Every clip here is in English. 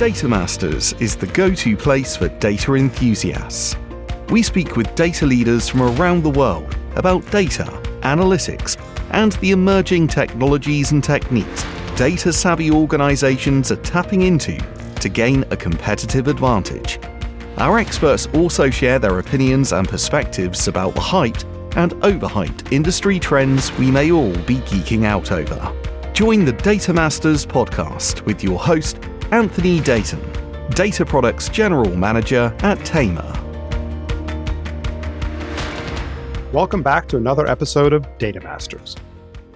Data Masters is the go to place for data enthusiasts. We speak with data leaders from around the world about data, analytics, and the emerging technologies and techniques data savvy organizations are tapping into to gain a competitive advantage. Our experts also share their opinions and perspectives about the hyped and overhyped industry trends we may all be geeking out over. Join the Data Masters podcast with your host, Anthony Deighton, Data Products General Manager at Tamr. Welcome back to another episode of Data Masters.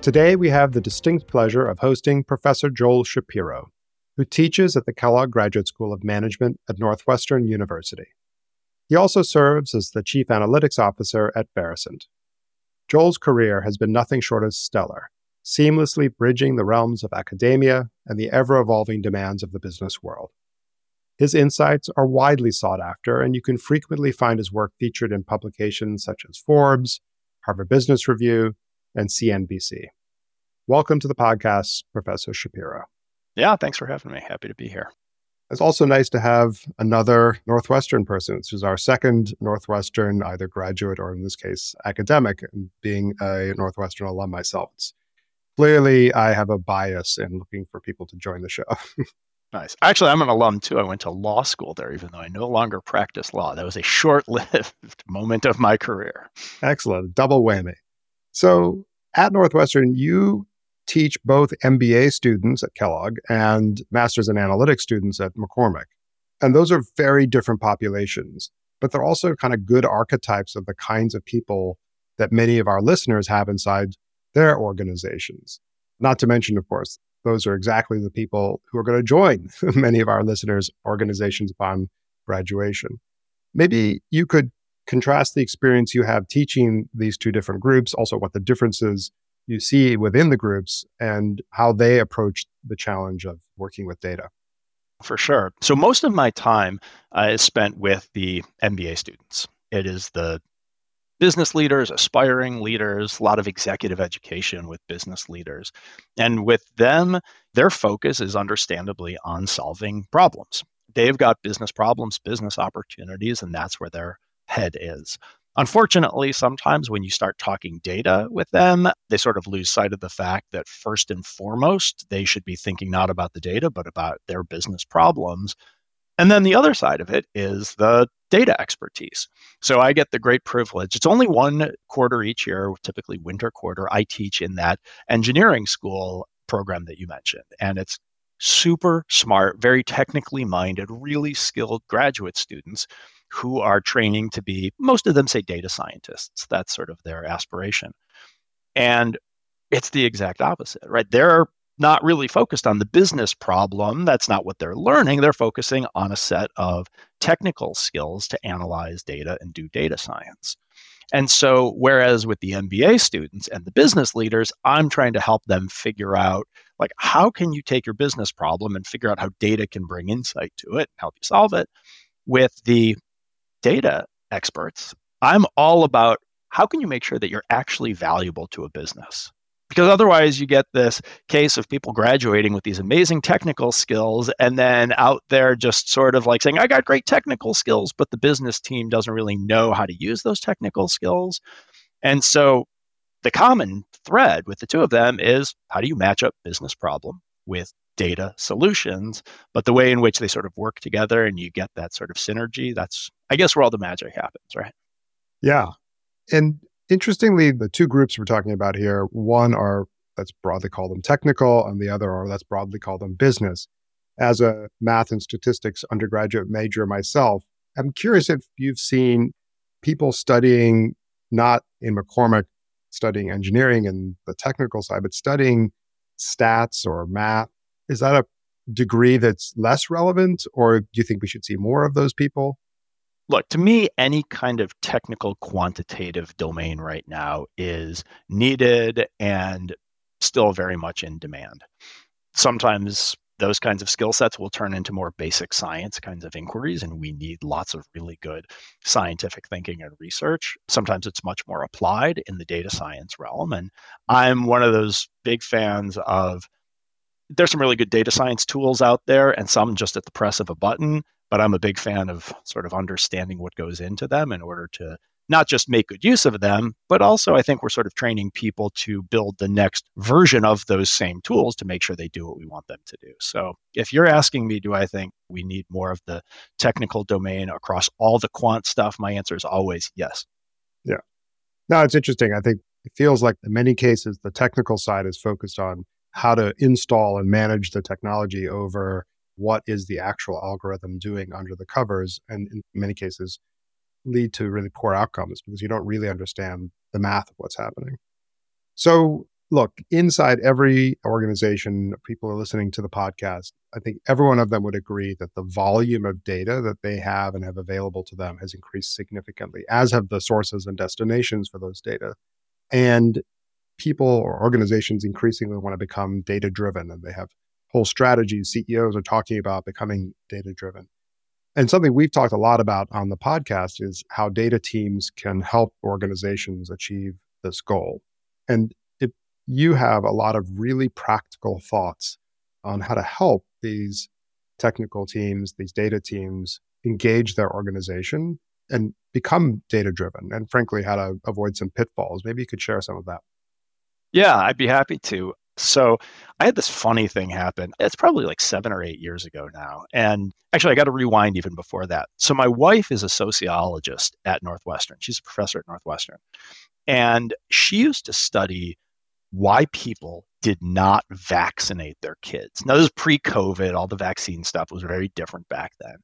Today we have the distinct pleasure of hosting Professor Joel Shapiro, who teaches at the Kellogg Graduate School of Management at Northwestern University. He also serves as the Chief Analytics Officer at Varicent. Joel's career has been nothing short of stellar, seamlessly bridging the realms of academia and the ever evolving demands of the business world. His insights are widely sought after, and you can frequently find his work featured in publications such as Forbes, Harvard Business Review, and CNBC. Welcome to the podcast, Professor Shapiro. Yeah, thanks for having me. Happy to be here. It's also nice to have another Northwestern person. This is our second Northwestern, either graduate or in this case, academic, and being a Northwestern alum myself. It's, clearly, I have a bias in looking for people to join the show. Nice. Actually, I'm an alum too. I went to law school there, even though I no longer practice law. That was a short lived moment of my career. Excellent. Double whammy. So at Northwestern, you teach both MBA students at Kellogg and Masters in Analytics students at McCormick. And those are very different populations, but they're also kind of good archetypes of the kinds of people that many of our listeners have inside their organizations. Not to mention, of course, those are exactly the people who are going to join many of our listeners' organizations upon graduation. Maybe you could contrast the experience you have teaching these two different groups, also what the differences you see within the groups and how they approach the challenge of working with data. For sure. So, most of my time uh, is spent with the MBA students. It is the business leaders, aspiring leaders, a lot of executive education with business leaders. And with them, their focus is understandably on solving problems. They've got business problems, business opportunities, and that's where their head is. Unfortunately, sometimes when you start talking data with them, they sort of lose sight of the fact that first and foremost, they should be thinking not about the data, but about their business problems. And then the other side of it is the data expertise. So I get the great privilege. It's only one quarter each year, typically winter quarter. I teach in that engineering school program that you mentioned. And it's super smart, very technically minded, really skilled graduate students who are training to be, most of them say data scientists. That's sort of their aspiration. And it's the exact opposite, right? They're not really focused on the business problem. That's not what they're learning. They're focusing on a set of technical skills to analyze data and do data science. And so, whereas with the MBA students and the business leaders, I'm trying to help them figure out like how can you take your business problem and figure out how data can bring insight to it, help you solve it. With the data experts, I'm all about how can you make sure that you're actually valuable to a business? Because otherwise you get this case of people graduating with these amazing technical skills and then out there just sort of like saying i got great technical skills but the business team doesn't really know how to use those technical skills. And so the common thread with the two of them is how do you match up business problem with data solutions? But the way in which they sort of work together and you get that sort of synergy that's i guess where all the magic happens right? Yeah. And Interestingly, the two groups we're talking about here, one are let's broadly call them technical, and the other are let's broadly call them business. As a math and statistics undergraduate major myself, I'm curious if you've seen people studying not in McCormick, studying engineering and the technical side, but studying stats or math. Is that a degree that's less relevant, or do you think we should see more of those people? Look to me any kind of technical quantitative domain right now is needed and still very much in demand. Sometimes those kinds of skill sets will turn into more basic science kinds of inquiries and we need lots of really good scientific thinking and research. Sometimes it's much more applied in the data science realm and i'm one of those big fans of there's some really good data science tools out there and some just at the press of a button, but I'm a big fan of sort of understanding what goes into them in order to not just make good use of them, but also I think we're sort of training people to build the next version of those same tools to make sure they do what we want them to do. So if you're asking me, do I think we need more of the technical domain across all the quant stuff? My answer is always yes. Yeah. No, it's interesting. I think it feels like in many cases, the technical side is focused on how to install and manage the technology over what is the actual algorithm doing under the covers. And in many cases, lead to really poor outcomes because you don't really understand the math of what's happening. So, look, inside every organization, people are listening to the podcast. I think every one of them would agree that the volume of data that they have and have available to them has increased significantly, as have the sources and destinations for those data. And people or organizations increasingly want to become data driven and they have whole strategies. CEOs are talking about becoming data driven. And something we've talked a lot about on the podcast is how data teams can help organizations achieve this goal. And if you have a lot of really practical thoughts on how to help these technical teams, these data teams engage their organization and become data driven, and frankly, how to avoid some pitfalls, maybe you could share some of that. Yeah, I'd be happy to. So I had this funny thing happen. It's probably like seven or eight years ago now. And actually, I got to rewind even before that. So my wife is a sociologist at Northwestern. She's a professor at Northwestern. And she used to study why people did not vaccinate their kids. Now, this is pre COVID. All the vaccine stuff was very different back then.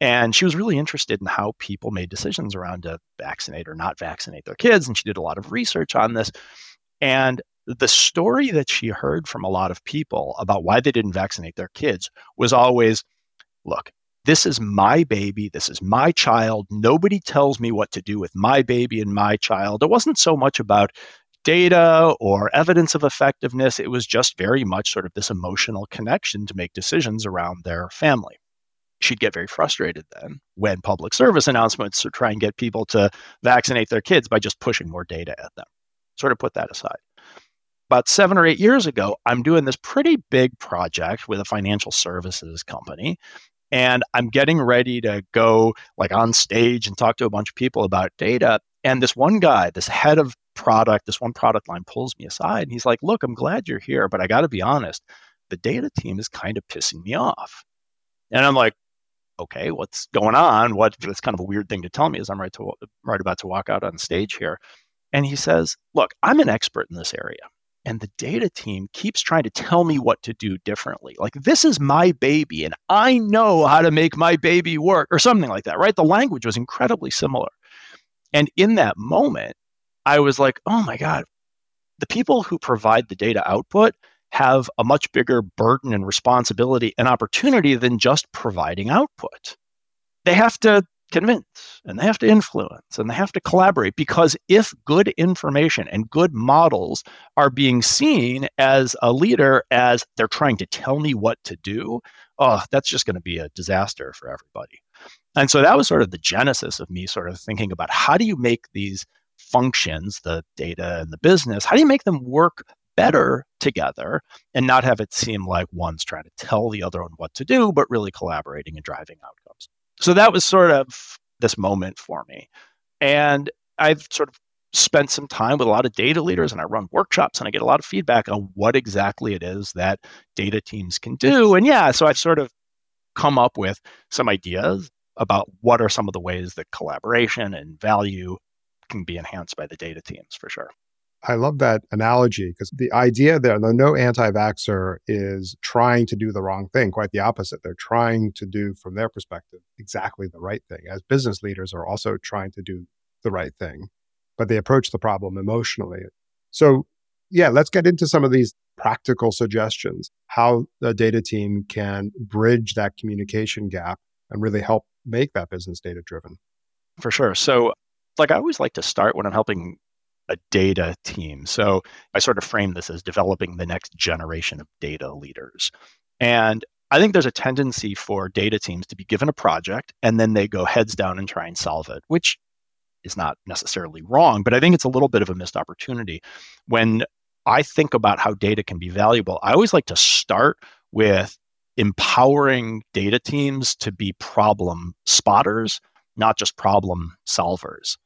And she was really interested in how people made decisions around to vaccinate or not vaccinate their kids. And she did a lot of research on this. And the story that she heard from a lot of people about why they didn't vaccinate their kids was always look, this is my baby. This is my child. Nobody tells me what to do with my baby and my child. It wasn't so much about data or evidence of effectiveness. It was just very much sort of this emotional connection to make decisions around their family. She'd get very frustrated then when public service announcements try and get people to vaccinate their kids by just pushing more data at them. Sort of put that aside about seven or eight years ago, I'm doing this pretty big project with a financial services company. And I'm getting ready to go like on stage and talk to a bunch of people about data. And this one guy, this head of product, this one product line pulls me aside and he's like, Look, I'm glad you're here, but I got to be honest, the data team is kind of pissing me off. And I'm like, okay, what's going on? What that's kind of a weird thing to tell me as I'm right to right about to walk out on stage here. And he says, Look, I'm an expert in this area and the data team keeps trying to tell me what to do differently. Like, this is my baby, and I know how to make my baby work, or something like that, right? The language was incredibly similar. And in that moment, I was like, oh my God, the people who provide the data output have a much bigger burden and responsibility and opportunity than just providing output. They have to convince and they have to influence and they have to collaborate because if good information and good models are being seen as a leader as they're trying to tell me what to do oh that's just going to be a disaster for everybody. And so that was sort of the genesis of me sort of thinking about how do you make these functions the data and the business how do you make them work better together and not have it seem like one's trying to tell the other one what to do but really collaborating and driving outcomes so that was sort of this moment for me. And I've sort of spent some time with a lot of data leaders and I run workshops and I get a lot of feedback on what exactly it is that data teams can do. And yeah, so I've sort of come up with some ideas about what are some of the ways that collaboration and value can be enhanced by the data teams for sure. I love that analogy because the idea there, the no anti vaxxer is trying to do the wrong thing, quite the opposite. They're trying to do, from their perspective, exactly the right thing. As business leaders are also trying to do the right thing, but they approach the problem emotionally. So, yeah, let's get into some of these practical suggestions how the data team can bridge that communication gap and really help make that business data driven. For sure. So, like I always like to start when I'm helping a data team. So I sort of frame this as developing the next generation of data leaders. And I think there's a tendency for data teams to be given a project and then they go heads down and try and solve it, which is not necessarily wrong, but I think it's a little bit of a missed opportunity when I think about how data can be valuable, I always like to start with empowering data teams to be problem spotters, not just problem solvers.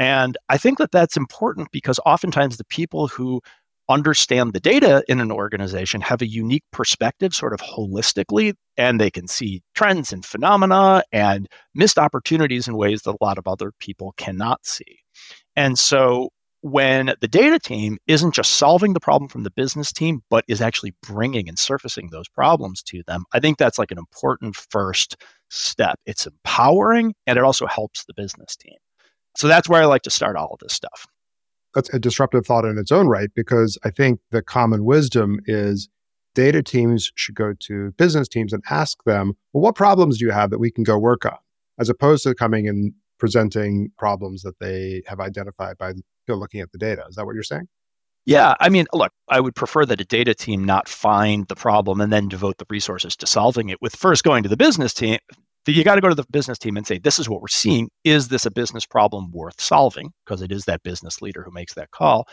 And I think that that's important because oftentimes the people who understand the data in an organization have a unique perspective, sort of holistically, and they can see trends and phenomena and missed opportunities in ways that a lot of other people cannot see. And so when the data team isn't just solving the problem from the business team, but is actually bringing and surfacing those problems to them, I think that's like an important first step. It's empowering and it also helps the business team. So that's where I like to start all of this stuff. That's a disruptive thought in its own right, because I think the common wisdom is data teams should go to business teams and ask them, well, what problems do you have that we can go work on? As opposed to coming and presenting problems that they have identified by looking at the data. Is that what you're saying? Yeah, I mean, look, I would prefer that a data team not find the problem and then devote the resources to solving it with first going to the business team. You got to go to the business team and say, this is what we're seeing. Is this a business problem worth solving? Because it is that business leader who makes that call.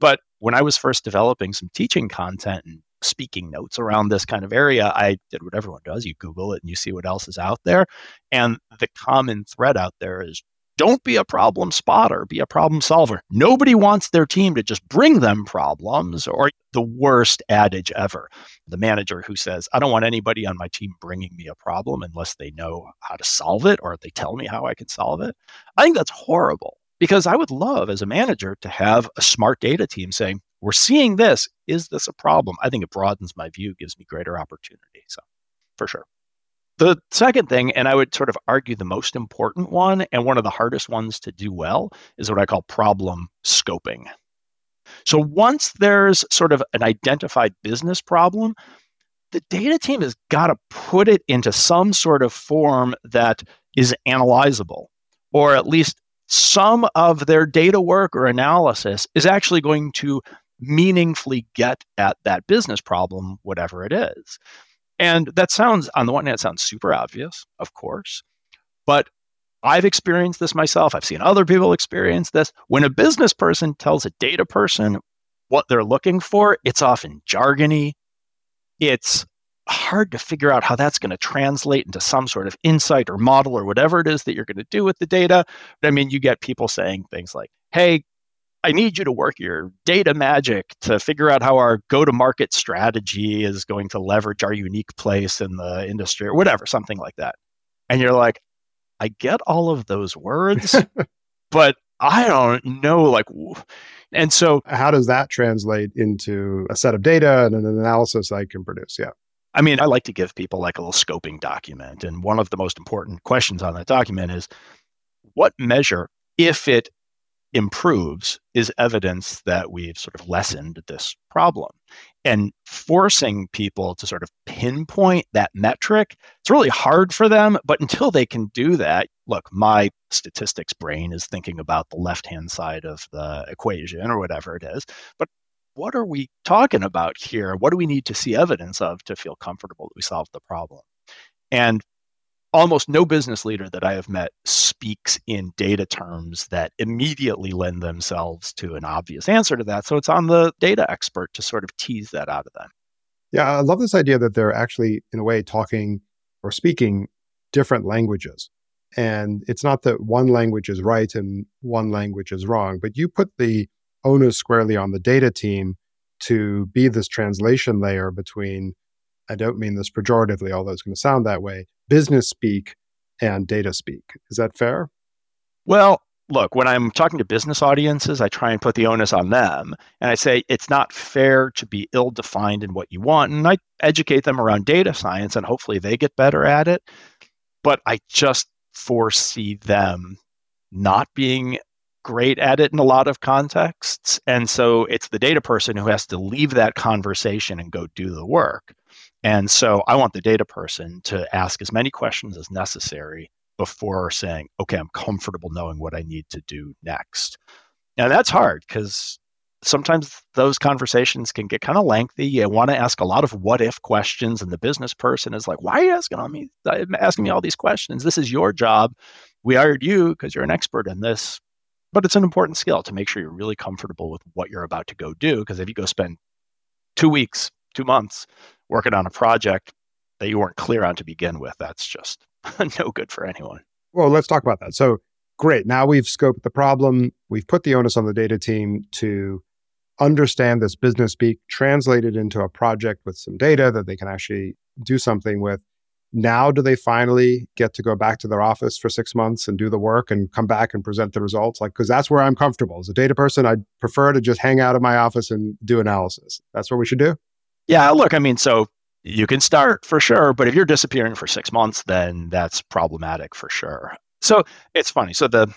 But when I was first developing some teaching content and speaking notes around this kind of area, I did what everyone does. You Google it and you see what else is out there. And the common thread out there is don't be a problem spotter, be a problem solver. Nobody wants their team to just bring them problems or the worst adage ever. The manager who says, I don't want anybody on my team bringing me a problem unless they know how to solve it or they tell me how I can solve it. I think that's horrible because I would love as a manager to have a smart data team saying, we're seeing this. Is this a problem? I think it broadens my view, gives me greater opportunity. So, for sure. The second thing, and I would sort of argue the most important one and one of the hardest ones to do well, is what I call problem scoping. So once there's sort of an identified business problem, the data team has got to put it into some sort of form that is analyzable, or at least some of their data work or analysis is actually going to meaningfully get at that business problem, whatever it is. And that sounds, on the one hand, sounds super obvious, of course, but I've experienced this myself. I've seen other people experience this. When a business person tells a data person what they're looking for, it's often jargony. It's hard to figure out how that's going to translate into some sort of insight or model or whatever it is that you're going to do with the data. But I mean, you get people saying things like, hey, I need you to work your data magic to figure out how our go to market strategy is going to leverage our unique place in the industry or whatever, something like that. And you're like, I get all of those words, but I don't know. Like, and so how does that translate into a set of data and an analysis I can produce? Yeah. I mean, I like to give people like a little scoping document. And one of the most important questions on that document is what measure, if it improves is evidence that we've sort of lessened this problem. And forcing people to sort of pinpoint that metric, it's really hard for them. But until they can do that, look, my statistics brain is thinking about the left hand side of the equation or whatever it is. But what are we talking about here? What do we need to see evidence of to feel comfortable that we solved the problem? And almost no business leader that I have met speaks in data terms that immediately lend themselves to an obvious answer to that. So it's on the data expert to sort of tease that out of them. Yeah, I love this idea that they're actually, in a way, talking or speaking different languages. And it's not that one language is right and one language is wrong, but you put the onus squarely on the data team to be this translation layer between I don't mean this pejoratively, although it's going to sound that way, business speak and data speak. Is that fair? Well, look, when I'm talking to business audiences, I try and put the onus on them. And I say it's not fair to be ill defined in what you want. And I educate them around data science and hopefully they get better at it. But I just foresee them not being great at it in a lot of contexts. And so it's the data person who has to leave that conversation and go do the work. And so I want the data person to ask as many questions as necessary before saying, okay, I'm comfortable knowing what I need to do next. Now that's hard because sometimes those conversations can get kind of lengthy. You want to ask a lot of what if questions, and the business person is like, "Why are you asking on me? Uh, asking me all these questions? This is your job. We hired you because you're an expert in this. But it's an important skill to make sure you're really comfortable with what you're about to go do. Because if you go spend two weeks, two months working on a project that you weren't clear on to begin with, that's just no good for anyone. Well, let's talk about that. So, great. Now we've scoped the problem. We've put the onus on the data team to understand this business speak, translate it into a project with some data that they can actually do something with. Now, do they finally get to go back to their office for six months and do the work and come back and present the results? Like, because that's where I'm comfortable. As a data person, I'd prefer to just hang out in my office and do analysis. That's what we should do. Yeah, look, I mean, so you can start for sure, but if you're disappearing for six months, then that's problematic for sure. So it's funny. So the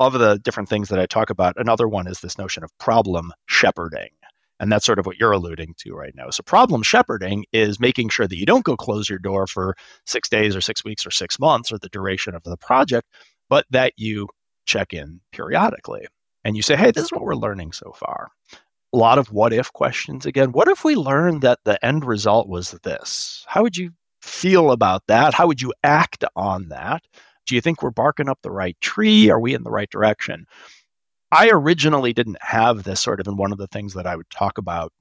of the different things that I talk about, another one is this notion of problem shepherding. And that's sort of what you're alluding to right now. So, problem shepherding is making sure that you don't go close your door for six days or six weeks or six months or the duration of the project, but that you check in periodically and you say, hey, this is what we're learning so far. A lot of what if questions again. What if we learned that the end result was this? How would you feel about that? How would you act on that? Do you think we're barking up the right tree? Are we in the right direction? I originally didn't have this sort of in one of the things that I would talk about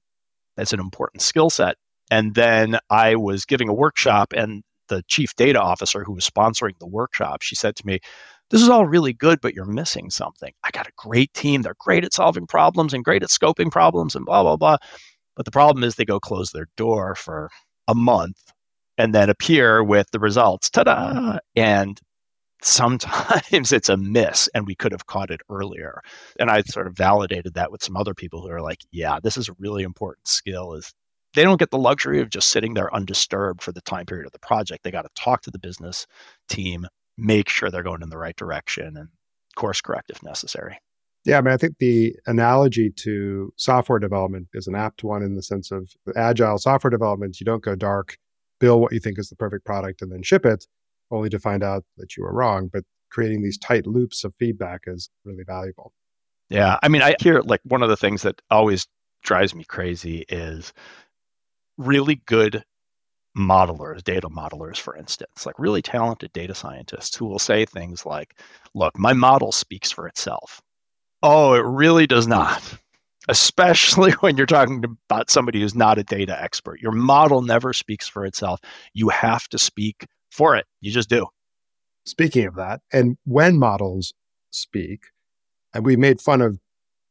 as an important skill set. And then I was giving a workshop, and the chief data officer who was sponsoring the workshop, she said to me, This is all really good, but you're missing something. I got a great team. They're great at solving problems and great at scoping problems and blah, blah, blah. But the problem is they go close their door for a month and then appear with the results. Ta da! And sometimes it's a miss and we could have caught it earlier and i sort of validated that with some other people who are like yeah this is a really important skill is they don't get the luxury of just sitting there undisturbed for the time period of the project they got to talk to the business team make sure they're going in the right direction and course correct if necessary yeah, I mean, I think the analogy to software development is an apt one in the sense of agile software development. You don't go dark, build what you think is the perfect product, and then ship it only to find out that you were wrong. But creating these tight loops of feedback is really valuable. Yeah. I mean, I hear like one of the things that always drives me crazy is really good modelers, data modelers, for instance, like really talented data scientists who will say things like, look, my model speaks for itself. Oh, it really does not. Especially when you're talking about somebody who's not a data expert. Your model never speaks for itself. You have to speak for it. You just do. Speaking of that, and when models speak, and we made fun of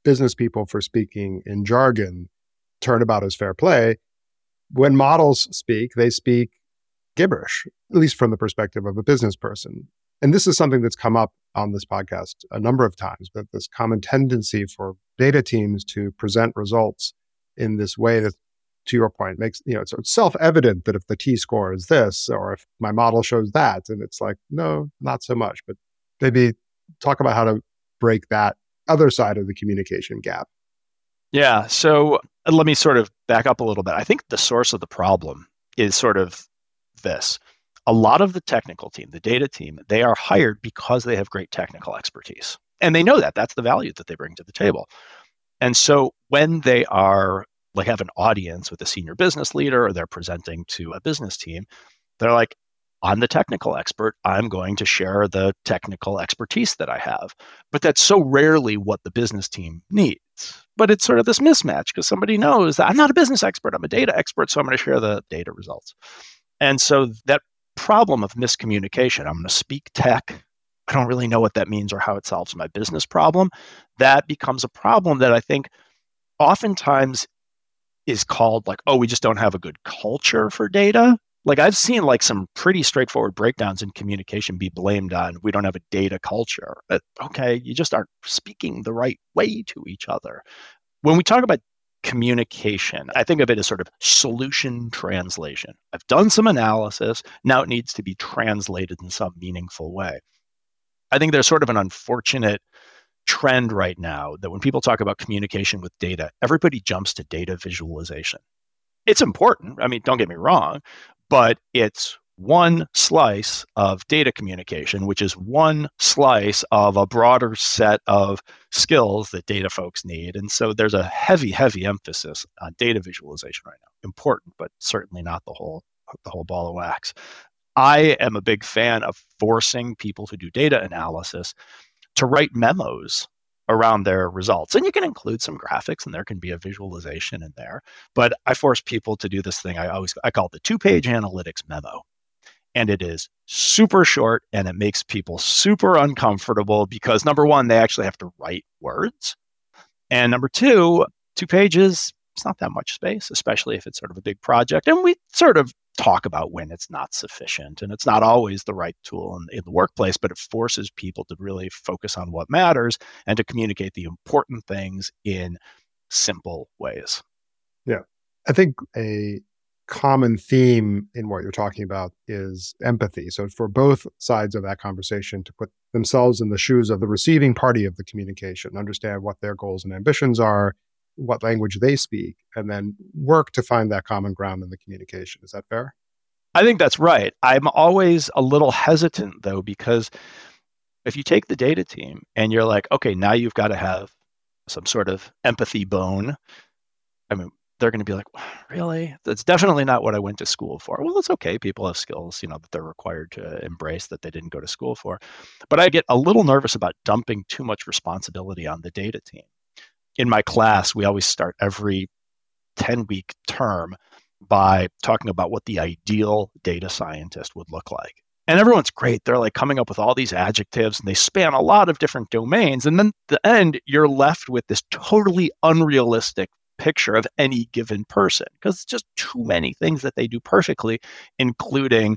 business people for speaking in jargon, turnabout is fair play. When models speak, they speak gibberish, at least from the perspective of a business person. And this is something that's come up on this podcast a number of times, but this common tendency for data teams to present results in this way that to your point, makes you know it's, it's self-evident that if the T score is this, or if my model shows that, and it's like, no, not so much. But maybe talk about how to break that other side of the communication gap. Yeah. So uh, let me sort of back up a little bit. I think the source of the problem is sort of this. A lot of the technical team, the data team, they are hired because they have great technical expertise. And they know that. That's the value that they bring to the table. And so when they are like have an audience with a senior business leader or they're presenting to a business team, they're like, I'm the technical expert. I'm going to share the technical expertise that I have. But that's so rarely what the business team needs. But it's sort of this mismatch because somebody knows that I'm not a business expert, I'm a data expert, so I'm going to share the data results. And so that problem of miscommunication, I'm going to speak tech. I don't really know what that means or how it solves my business problem. That becomes a problem that I think oftentimes is called like, oh, we just don't have a good culture for data. Like I've seen like some pretty straightforward breakdowns in communication be blamed on we don't have a data culture. But okay, you just aren't speaking the right way to each other. When we talk about communication, I think of it as sort of solution translation. I've done some analysis. Now it needs to be translated in some meaningful way. I think there's sort of an unfortunate trend right now that when people talk about communication with data, everybody jumps to data visualization. It's important. I mean, don't get me wrong, but it's one slice of data communication, which is one slice of a broader set of skills that data folks need. And so there's a heavy, heavy emphasis on data visualization right now. Important, but certainly not the whole the whole ball of wax. I am a big fan of forcing people to do data analysis to write memos around their results. And you can include some graphics and there can be a visualization in there. But I force people to do this thing I always I call it the two-page analytics memo. And it is super short and it makes people super uncomfortable because number one, they actually have to write words. And number two, two pages, it's not that much space, especially if it's sort of a big project. And we sort of talk about when it's not sufficient and it's not always the right tool in, in, the workplace but it forces people to really focus on what matters and to communicate the important things in simple ways. Yeah. I think a common theme in what you're talking about is empathy. So for both sides of that conversation to put themselves in the shoes of the receiving party of the communication understand what their goals and ambitions are what language they speak and then work to find that common ground in the communication. Is that fair? I think that's right. I'm always a little hesitant though, because if you take the data team and you're like, okay, now you've got to have some sort of empathy bone. I mean, they're going to be like, really? That's definitely not what I went to school for. Well, it's okay. People have skills, you know, that they're required to embrace that they didn't go to school for. But I get a little nervous about dumping too much responsibility on the data team in my class, we always start every 10 week term by talking about what the ideal data scientist would look like. And everyone's great. They're like coming up with all these adjectives and they span a lot of different domains. And then the end, you're left with this totally unrealistic picture of any given person because it's just too many things that they do perfectly, including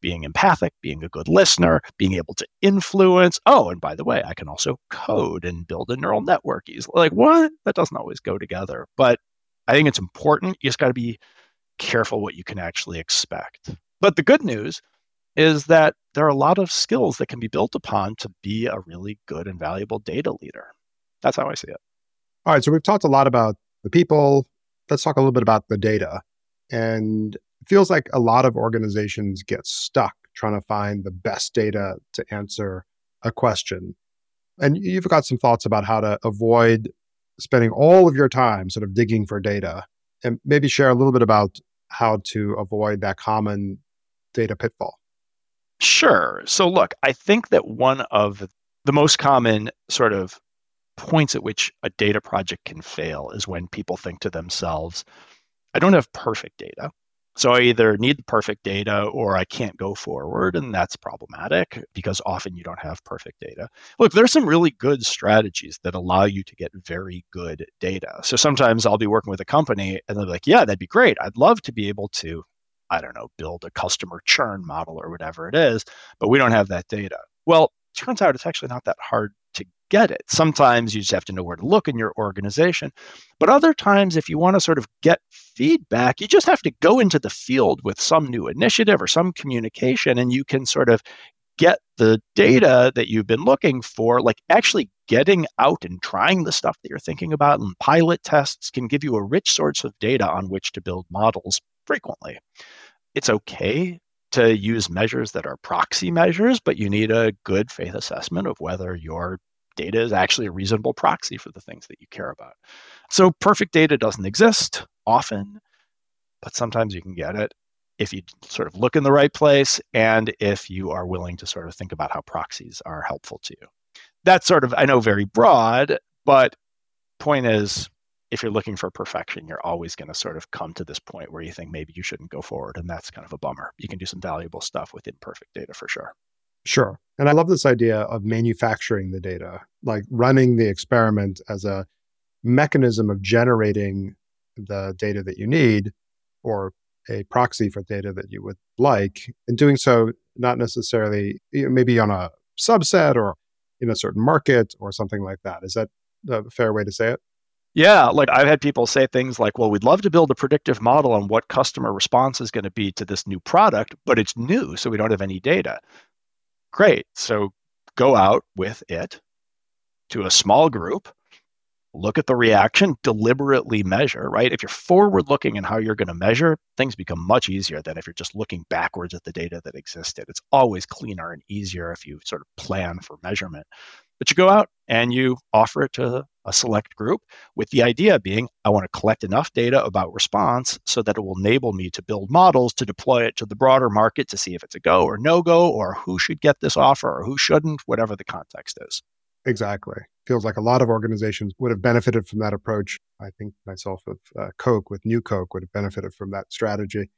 being empathic, being a good listener, being able to influence. Oh, and by the way, I can also code and build a neural network easily. Like, what? That doesn't always go together. But I think it's important. You just got to be careful what you can actually expect. But the good news is that there are a lot of skills that can be built upon to be a really good and valuable data leader. That's how I see it. All right. So we've talked a lot about the people. Let's talk a little bit about the data. And it feels like a lot of organizations get stuck trying to find the best data to answer a question. And you've got some thoughts about how to avoid spending all of your time sort of digging for data and maybe share a little bit about how to avoid that common data pitfall. Sure. So, look, I think that one of the most common sort of points at which a data project can fail is when people think to themselves, I don't have perfect data. So I either need the perfect data or I can't go forward, and that's problematic because often you don't have perfect data. Look, there's some really good strategies that allow you to get very good data. So sometimes I'll be working with a company and they're like, yeah, that'd be great. I'd love to be able to, I don't know, build a customer churn model or whatever it is, but we don't have that data. Well, turns out it's actually not that hard get it. Sometimes you just have to know where to look in your organization. But other times, if you want to sort of get feedback, you just have to go into the field with some new initiative or some communication, and you can sort of get the data that you've been looking for, like actually getting out and trying the stuff that you're thinking about. And pilot tests can give you a rich source of data on which to build models frequently. It's okay to use measures that are proxy measures, but you need a good faith assessment of whether your data is actually a reasonable proxy for the things that you care about. So perfect data doesn't exist often, but sometimes you can get it if you sort of look in the right place and if you are willing to sort of think about how proxies are helpful to you. That's sort of, I know, very broad, but point is, if you're looking for perfection, you're always going to sort of come to this point where you think maybe you shouldn't go forward. And that's kind of a bummer. You can do some valuable stuff with imperfect data for sure. Sure. And I love this idea of manufacturing the data, like running the experiment as a mechanism of generating the data that you need or a proxy for data that you would like, and doing so not necessarily maybe on a subset or in a certain market or something like that. Is that a fair way to say it? Yeah, like I've had people say things like, well, we'd love to build a predictive model on what customer response is going to be to this new product, but it's new, so we don't have any data. Great. So go out with it to a small group, look at the reaction, deliberately measure, right? If you're forward looking in how you're going to measure, things become much easier than if you're just looking backwards at the data that existed. It's always cleaner and easier if you sort of plan for measurement. But you go out and you offer it to a select group with the idea being I want to collect enough data about response so that it will enable me to build models to deploy it to the broader market to see if it's a go or no go or who should get this offer or who shouldn't, whatever the context is. Exactly. Feels like a lot of organizations would have benefited from that approach. I think myself with uh, Coke, with New Coke, would have benefited from that strategy.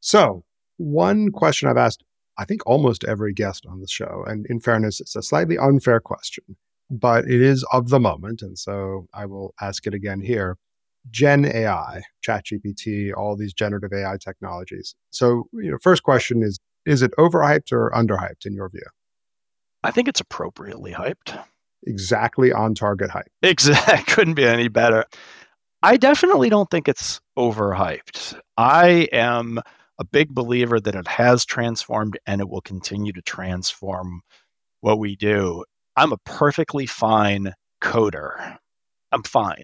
So, one question I've asked, I think almost every guest on the show, and in fairness, it's a slightly unfair question, but it is of the moment. And so I will ask it again here. Gen AI, ChatGPT, all these generative AI technologies. So, you know, first question is is it overhyped or underhyped in your view? I think it's appropriately hyped. Exactly on target hype. Exactly. Couldn't be any better. I definitely don't think it's overhyped. I am a big believer that it has transformed and it will continue to transform what we do. I'm a perfectly fine coder. I'm fine.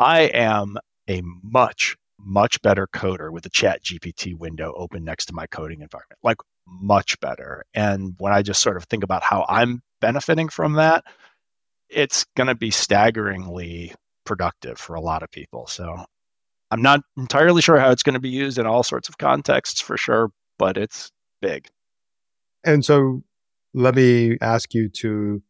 I am a much, much better coder with the chat GPT window open next to my coding environment, like much better. And when I just sort of think about how I'm benefiting from that, it's going to be staggeringly productive for a lot of people. So I'm not entirely sure how it's going to be used in all sorts of contexts for sure, but it's big. And so let me ask you to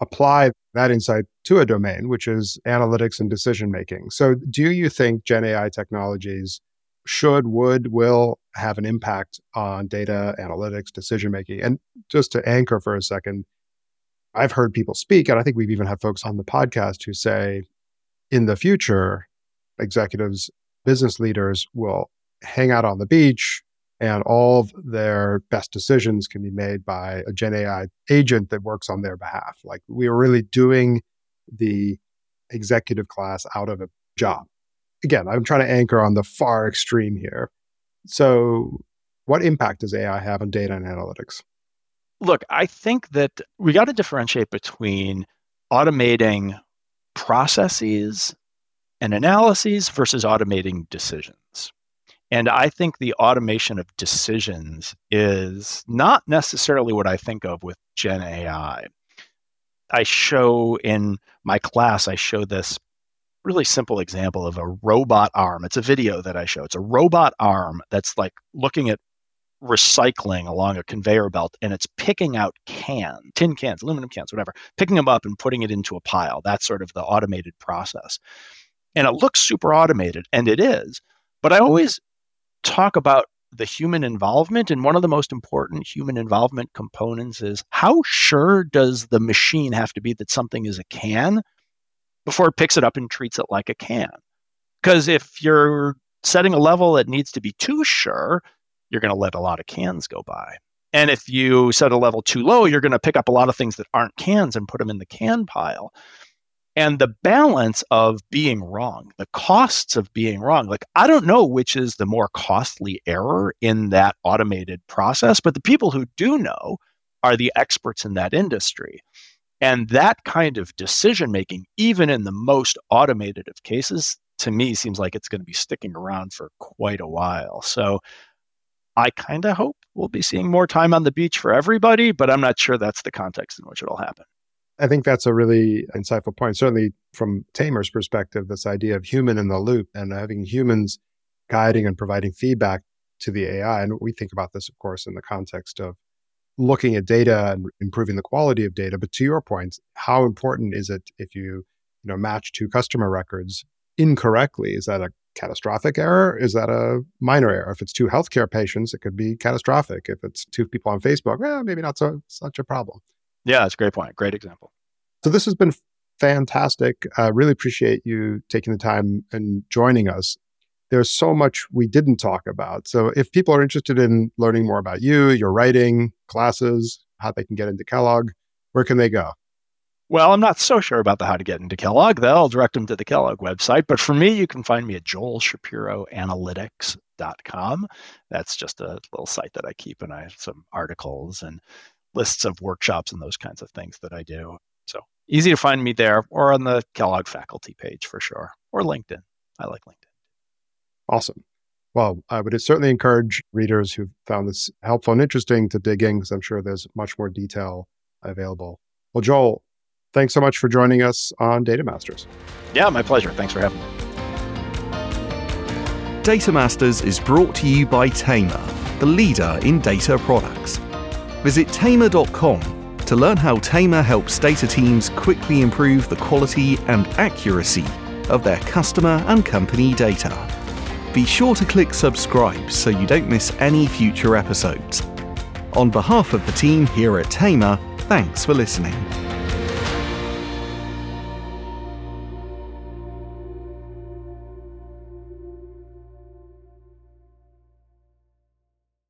apply that insight to a domain, which is analytics and decision making. So, do you think Gen AI technologies should, would, will have an impact on data analytics, decision making? And just to anchor for a second, I've heard people speak, and I think we've even had folks on the podcast who say in the future, executives, business leaders will hang out on the beach and all of their best decisions can be made by a Gen AI agent that works on their behalf. Like we are really doing the executive class out of a job. Again, I'm trying to anchor on the far extreme here. So, what impact does AI have on data and analytics? Look, I think that we got to differentiate between automating processes and analyses versus automating decisions. And I think the automation of decisions is not necessarily what I think of with Gen AI. I show in my class, I show this really simple example of a robot arm. It's a video that I show. It's a robot arm that's like looking at recycling along a conveyor belt and it's picking out cans, tin cans, aluminum cans, whatever, picking them up and putting it into a pile. That's sort of the automated process. And it looks super automated, and it is. But I always talk about the human involvement. And one of the most important human involvement components is how sure does the machine have to be that something is a can before it picks it up and treats it like a can? Because if you're setting a level that needs to be too sure, you're going to let a lot of cans go by. And if you set a level too low, you're going to pick up a lot of things that aren't cans and put them in the can pile and the balance of being wrong, the costs of being wrong. Like, I don't know which is the more costly error in that automated process, but the people who do know are the experts in that industry. And that kind of decision making, even in the most automated of cases, to me seems like it's going to be sticking around for quite a while. So I kind of hope we'll be seeing more time on the beach for everybody, but I'm not sure that's the context in which it'll happen. I think that's a really insightful point. Certainly from Tamr's perspective, this idea of human in the loop and having humans guiding and providing feedback to the AI. And we think about this, of course, in the context of looking at data and improving the quality of data. But to your point, how important is it if you, you know, match two customer records incorrectly? Is that a catastrophic error? Is that a minor error? If it's two healthcare patients, it could be catastrophic. If it's two people on Facebook, well, maybe not so such a problem. Yeah, that's a great point. Great example. So this has been fantastic. I really appreciate you taking the time and joining us. There's so much we didn't talk about. So if people are interested in learning more about you, your writing, classes, how they can get into Kellogg, where can they go? Well, I'm not so sure about the how to get into Kellogg. though. I'll direct them to the Kellogg website. But for me, you can find me at joelshapiroanalytics.com. That's just a little site that I keep, and I have some articles and lists of workshops and those kinds of things that I do. So easy to find me there or on the Kellogg faculty page for sure, or LinkedIn. I like LinkedIn. Awesome. Well, I would certainly encourage readers who found this helpful and interesting to dig in because I'm sure there's much more detail available. Well, Joel, thanks so much for joining us on Data Masters. Yeah, my pleasure. Thanks for having me. Data Masters is brought to you by Tamr, the leader in data products. Visit tamr.com to learn how Tamr helps data teams quickly improve the quality and accuracy of their customer and company data. Be sure to click subscribe so you don't miss any future episodes. On behalf of the team here at Tamr, thanks for listening.